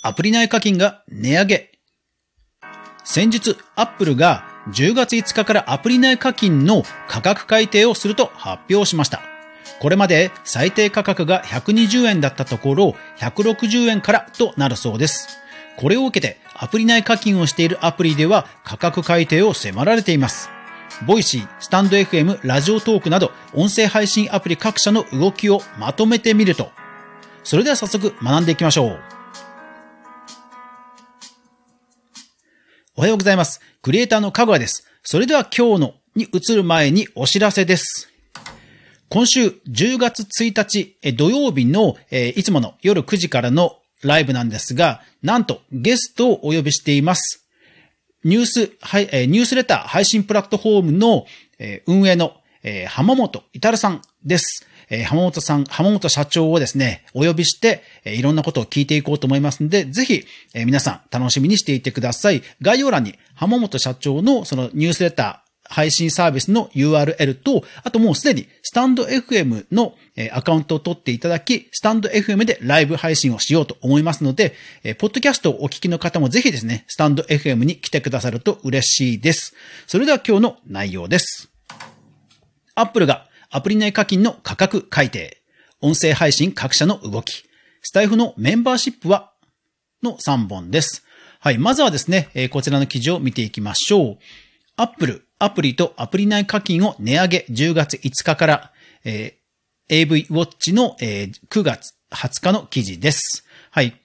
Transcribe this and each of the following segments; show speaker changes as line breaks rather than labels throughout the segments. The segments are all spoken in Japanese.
アプリ内課金が値上げ。先日、アップルが10月5日からアプリ内課金の価格改定をすると発表しました。これまで最低価格が120円だったところ160円からとなるそうです。これを受けてアプリ内課金をしているアプリでは価格改定を迫られています。ボイシー、スタンド FM、ラジオトークなど音声配信アプリ各社の動きをまとめてみると、それでは早速学んでいきましょう。おはようございます。クリエイターのかぐわです。それでは今日のに移る前にお知らせです。今週10月1日土曜日のいつもの夜9時からのライブなんですが、なんとゲストをお呼びしています。ニュース、はい、ニュースレター配信プラットフォームの運営の浜本至さんです。え浜本さん、浜本社長をですね、お呼びして、えいろんなことを聞いていこうと思いますので、ぜひ、え皆さん楽しみにしていてください。概要欄に浜本社長のそのニュースレター、配信サービスの URL と、あともうすでにスタンド FM のアカウントを取っていただき、スタンド FM でライブ配信をしようと思いますので、ポッドキャストをお聞きの方もぜひですね、スタンド FM に来てくださると嬉しいです。それでは今日の内容です。Apple がアプリ内課金の価格改定、音声配信各社の動き、スタイフのメンバーシップは？の3本です。はい。まずはですね、こちらの記事を見ていきましょう。Apple アプリとアプリ内課金を値上げ10月5日から、えー、AV ウォッチの、えー、9月20日の記事です。はい。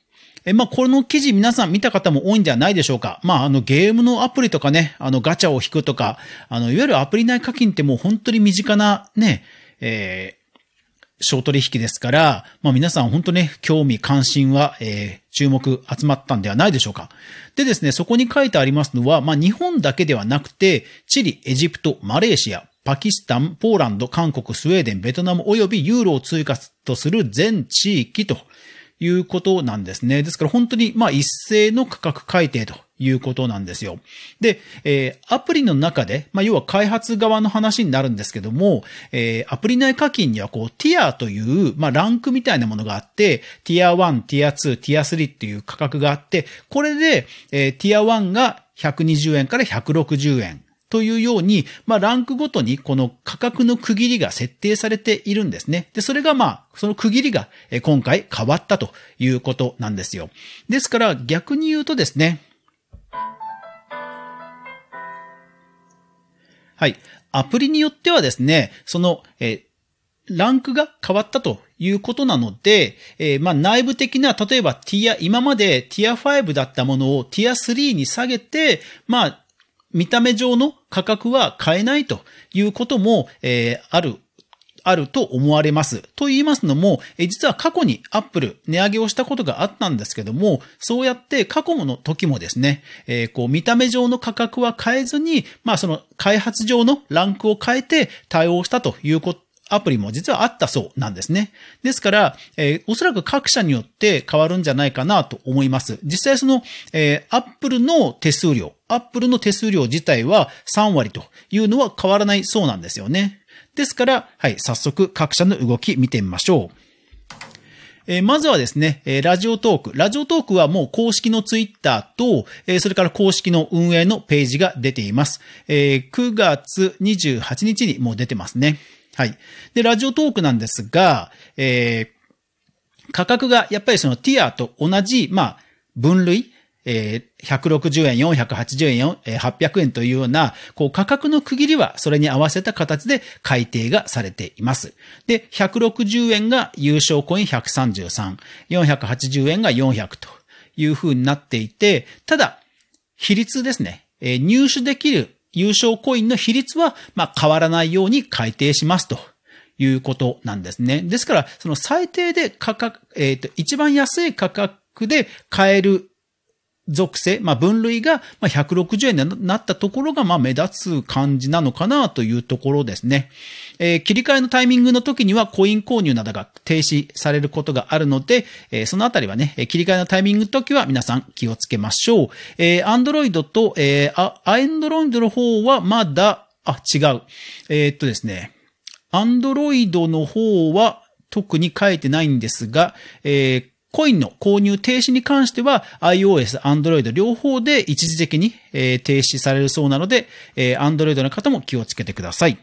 え、まあ、この記事皆さん見た方も多いんではないでしょうか。まあ、あの、ゲームのアプリとかね、あの、ガチャを引くとか、あの、いわゆるアプリ内課金ってもう本当に身近なね、え小取引ですから、まあ皆さん本当ね、興味関心は、えー、注目集まったんではないでしょうか。でですね、そこに書いてありますのは、まあ日本だけではなくて、チリ、エジプト、マレーシア、パキスタン、ポーランド、韓国、スウェーデン、ベトナム及びユーロを追加とする全地域ということなんですね。ですから本当に、まあ一斉の価格改定ということなんですよ。で、えー、アプリの中で、まあ、要は開発側の話になるんですけども、えー、アプリ内課金にはこう、ティアという、まあ、ランクみたいなものがあって、ティア1、ティア2、ティア3っていう価格があって、これで、えー、ティア1が120円から160円。というように、まあ、ランクごとにこの価格の区切りが設定されているんですね。で、それがまあ、その区切りが今回変わったということなんですよ。ですから逆に言うとですね、はい。アプリによってはですね、その、えランクが変わったということなので、えー、まあ内部的な、例えばティア、今までティア5だったものをティア3に下げて、まあ、見た目上の価格は変えないということも、えー、あるあると思われます。と言いますのも、実は過去にアップル値上げをしたことがあったんですけども、そうやって過去の時もですね、えー、こう見た目上の価格は変えずに、まあその開発上のランクを変えて対応したということアプリも実はあったそうなんですね。ですから、えー、おそらく各社によって変わるんじゃないかなと思います。実際その、えー、アップルの手数料、アップルの手数料自体は3割というのは変わらないそうなんですよね。ですから、はい、早速各社の動き見てみましょう。え、まずはですね、え、ラジオトーク。ラジオトークはもう公式のツイッターと、え、それから公式の運営のページが出ています。え9月28日にもう出てますね。はい。で、ラジオトークなんですが、え価格がやっぱりそのティアと同じ、まあ、分類、えー、160円、480円、えー、800円というような、こう価格の区切りはそれに合わせた形で改定がされています。で、160円が優勝コイン133、480円が400という風になっていて、ただ、比率ですね、えー、入手できる優勝コインの比率は、ま、変わらないように改定しますと。いうことなんですね。ですから、その最低で価格、えっ、ー、と、一番安い価格で買える属性、まあ、分類が160円になったところが、まあ、目立つ感じなのかなというところですね。えー、切り替えのタイミングの時にはコイン購入などが停止されることがあるので、えー、そのあたりはね、切り替えのタイミングの時は皆さん気をつけましょう。えー、Android と、えー、あ、Android の方はまだ、あ、違う。えー、っとですね、Android の方は特に書いてないんですが、えー、コインの購入停止に関しては iOS、Android 両方で一時的に、え、停止されるそうなので、え、Android の方も気をつけてください。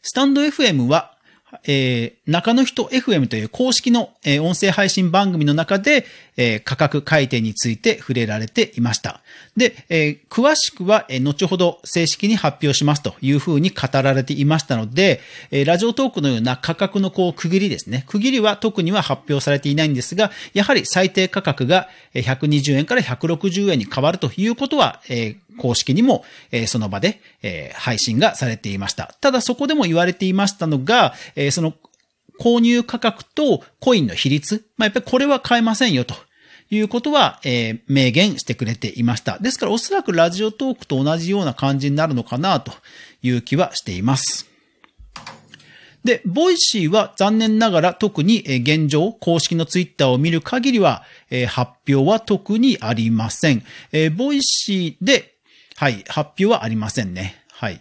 スタンド FM はえー、中の人 FM という公式の、え、音声配信番組の中で、え、価格改定について触れられていました。で、え、詳しくは、え、後ほど正式に発表しますというふうに語られていましたので、え、ラジオトークのような価格のこう区切りですね。区切りは特には発表されていないんですが、やはり最低価格が120円から160円に変わるということは、え公式にも、え、その場で、え、配信がされていました。ただそこでも言われていましたのが、え、その購入価格とコインの比率、まあ、やっぱりこれは変えませんよと。いうことは、えー、明言してくれていました。ですからおそらくラジオトークと同じような感じになるのかなという気はしています。で、ボイシーは残念ながら特に現状、公式のツイッターを見る限りは、えー、発表は特にありません。えー、ボイシーではい、発表はありませんね。はい。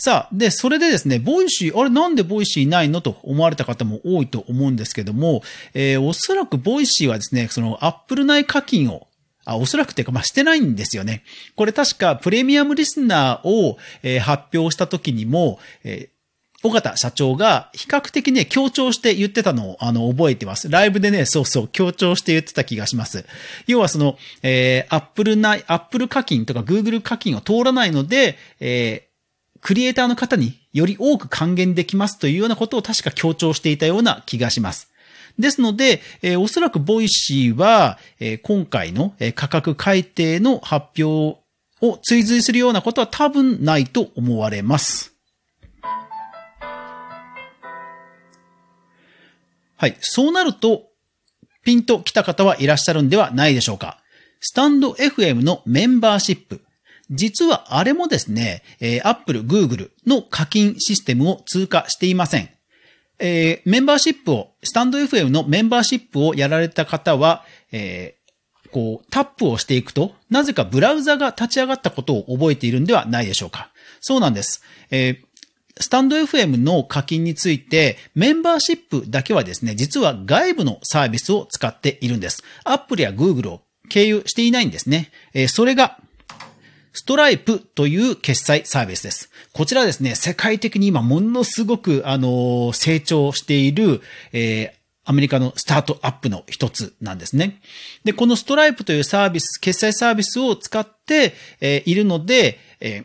さあ、で、それでですね、ボイシー、あれなんでボイシーいないの？と思われた方も多いと思うんですけども、えー、おそらくボイシーはですね、そのアップル内課金をあ、おそらくていうか、まあ、してないんですよね。これ確かプレミアムリスナーを、えー、発表した時にも、えー尾形社長が比較的ね、強調して言ってたのを、あの、覚えてます。ライブでね、そうそう、強調して言ってた気がします。要はその、えー、アップル内、アップル課金とか Google 課金を通らないので、えー、クリエイターの方により多く還元できますというようなことを確か強調していたような気がします。ですので、えー、おそらく Voicy は、えー、今回の、え、価格改定の発表を追随するようなことは多分ないと思われます。はい。そうなると、ピンと来た方はいらっしゃるんではないでしょうか。スタンド FM のメンバーシップ。実はあれもですね、えー、Apple、Google の課金システムを通過していません。えー、メンバーシップを、スタンド FM のメンバーシップをやられた方は、えー、こう、タップをしていくと、なぜかブラウザが立ち上がったことを覚えているんではないでしょうか。そうなんです。えー、スタンド FM の課金について、メンバーシップだけはですね、実は外部のサービスを使っているんです。Apple や Google を経由していないんですね。えー、それが、ストライプという決済サービスです。こちらですね、世界的に今ものすごく、あの成長している、えー、アメリカのスタートアップの一つなんですね。で、このストライプというサービス、決済サービスを使って、え、いるので、え、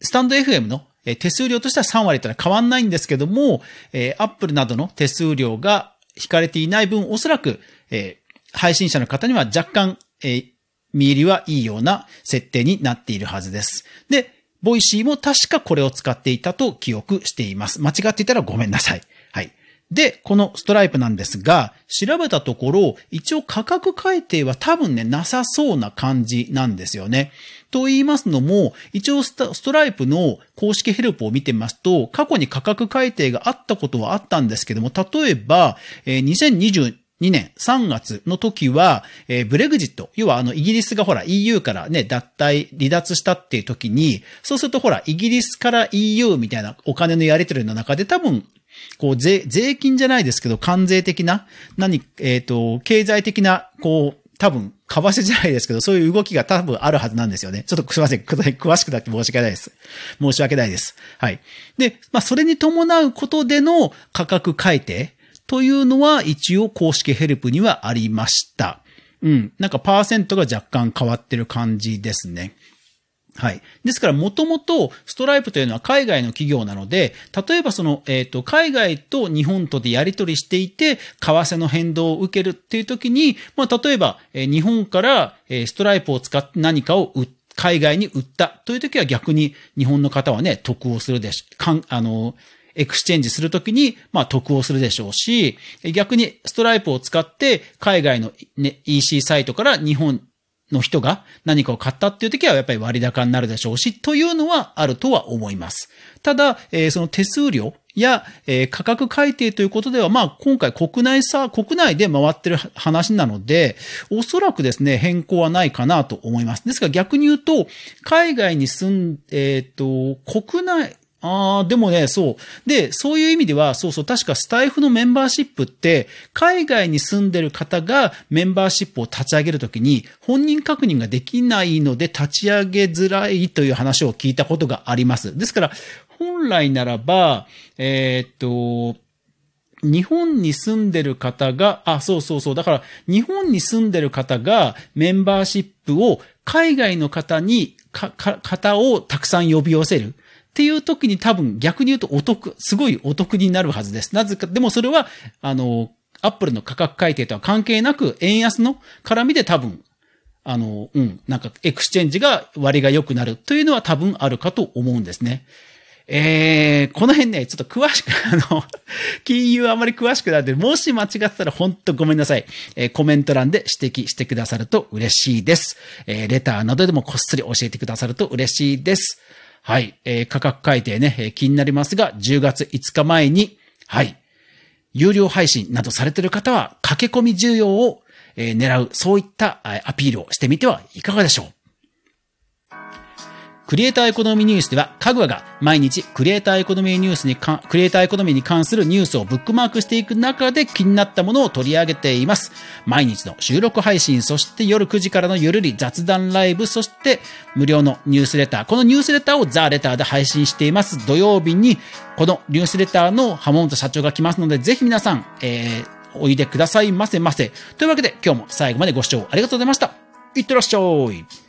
stand.fm の手数料としては3割とは変わんないんですけども、えー、Apple などの手数料が引かれていない分、おそらく、え、配信者の方には若干、え、実入りはいいような設定になっているはずです。で、 Voicy も確かこれを使っていたと記憶しています。間違っていたらごめんなさい。はい。で、このストライプなんですが、調べたところ、一応価格改定は多分ね、なさそうな感じなんですよね。と言いますのも、一応ストライプの公式ヘルプを見てみますと、過去に価格改定があったことはあったんですけども、例えば、えー、2020 2年3月の時は、えー、ブレグジット、要はあのイギリスがほら EU からね、脱退、離脱したっていう時に、そうするとほら、イギリスから EU みたいなお金のやり取りの中で多分こう、税、税金じゃないですけど、関税的な、何、えっ、ー、と、経済的な、こう、多分、為替じゃないですけど、そういう動きが多分あるはずなんですよね。ちょっとすいません。詳しくなって申し訳ないです。申し訳ないです。はい。で、まあ、それに伴うことでの価格改定というのは一応公式ヘルプにはありました。うん。なんかパーセントが若干変わってる感じですね。はい。ですから、もともと、ストライプというのは海外の企業なので、例えばその、えっ、ー、と、海外と日本とでやり取りしていて、為替の変動を受けるっていう時に、まあ、例えば、えー、日本から、えー、ストライプを使って何かを売っ海外に売ったという時は逆に日本の方はね、得をするでし、かん、あの、エクスチェンジするときに、まあ、得をするでしょうし、逆にストライプを使って海外の、ね、EC サイトから日本の人が何かを買ったっていう時はやっぱり割高になるでしょうし、というのはあるとは思います。ただ、えー、その手数料や、えー、価格改定ということでは、まあ、今回国内さ、国内で回ってる話なので、おそらくですね、変更はないかなと思います。ですが逆に言うと、海外に住ん、えっ、ー、と、国内、ああ、でもね、そう。で、そういう意味では、そうそう、確かスタイフのメンバーシップって、海外に住んでる方がメンバーシップを立ち上げるときに、本人確認ができないので立ち上げづらいという話を聞いたことがあります。ですから、本来ならば、えー、っと、日本に住んでる方が、あ、そうそうそう。だから、日本に住んでる方がメンバーシップを海外の方に、か、か、方をたくさん呼び寄せる。っていう時に多分逆に言うとお得、すごいお得になるはずです。なぜか、でもそれは、あの、アップルの価格改定とは関係なく、円安の絡みで多分、あの、うん、なんかエクスチェンジが割が良くなるというのは多分あるかと思うんですね。えー、この辺ね、ちょっと詳しく、あの、金融あまり詳しくないので、もし間違ってたら本当ごめんなさい。えー、コメント欄で指摘してくださると嬉しいです。えー、レターなどでもこっそり教えてくださると嬉しいです。はい。えー、価格改定ね、えー、気になりますが、10月5日前に、はい。有料配信などされている方は、駆け込み需要を、えー、狙う、そういったアピールをしてみてはいかがでしょうクリエイターエコノミーニュースでは、かぐわが毎日クリエイターエコノミーニュースにか、クリエイターエコノミーに関するニュースをブックマークしていく中で気になったものを取り上げています。毎日の収録配信、そして夜9時からのゆるり雑談ライブ、そして無料のニュースレター。このニュースレターをザー・レターで配信しています。土曜日にこのニュースレターの浜本社長が来ますので、ぜひ皆さん、えー、おいでくださいませませ。というわけで今日も最後までご視聴ありがとうございました。いってらっしゃい。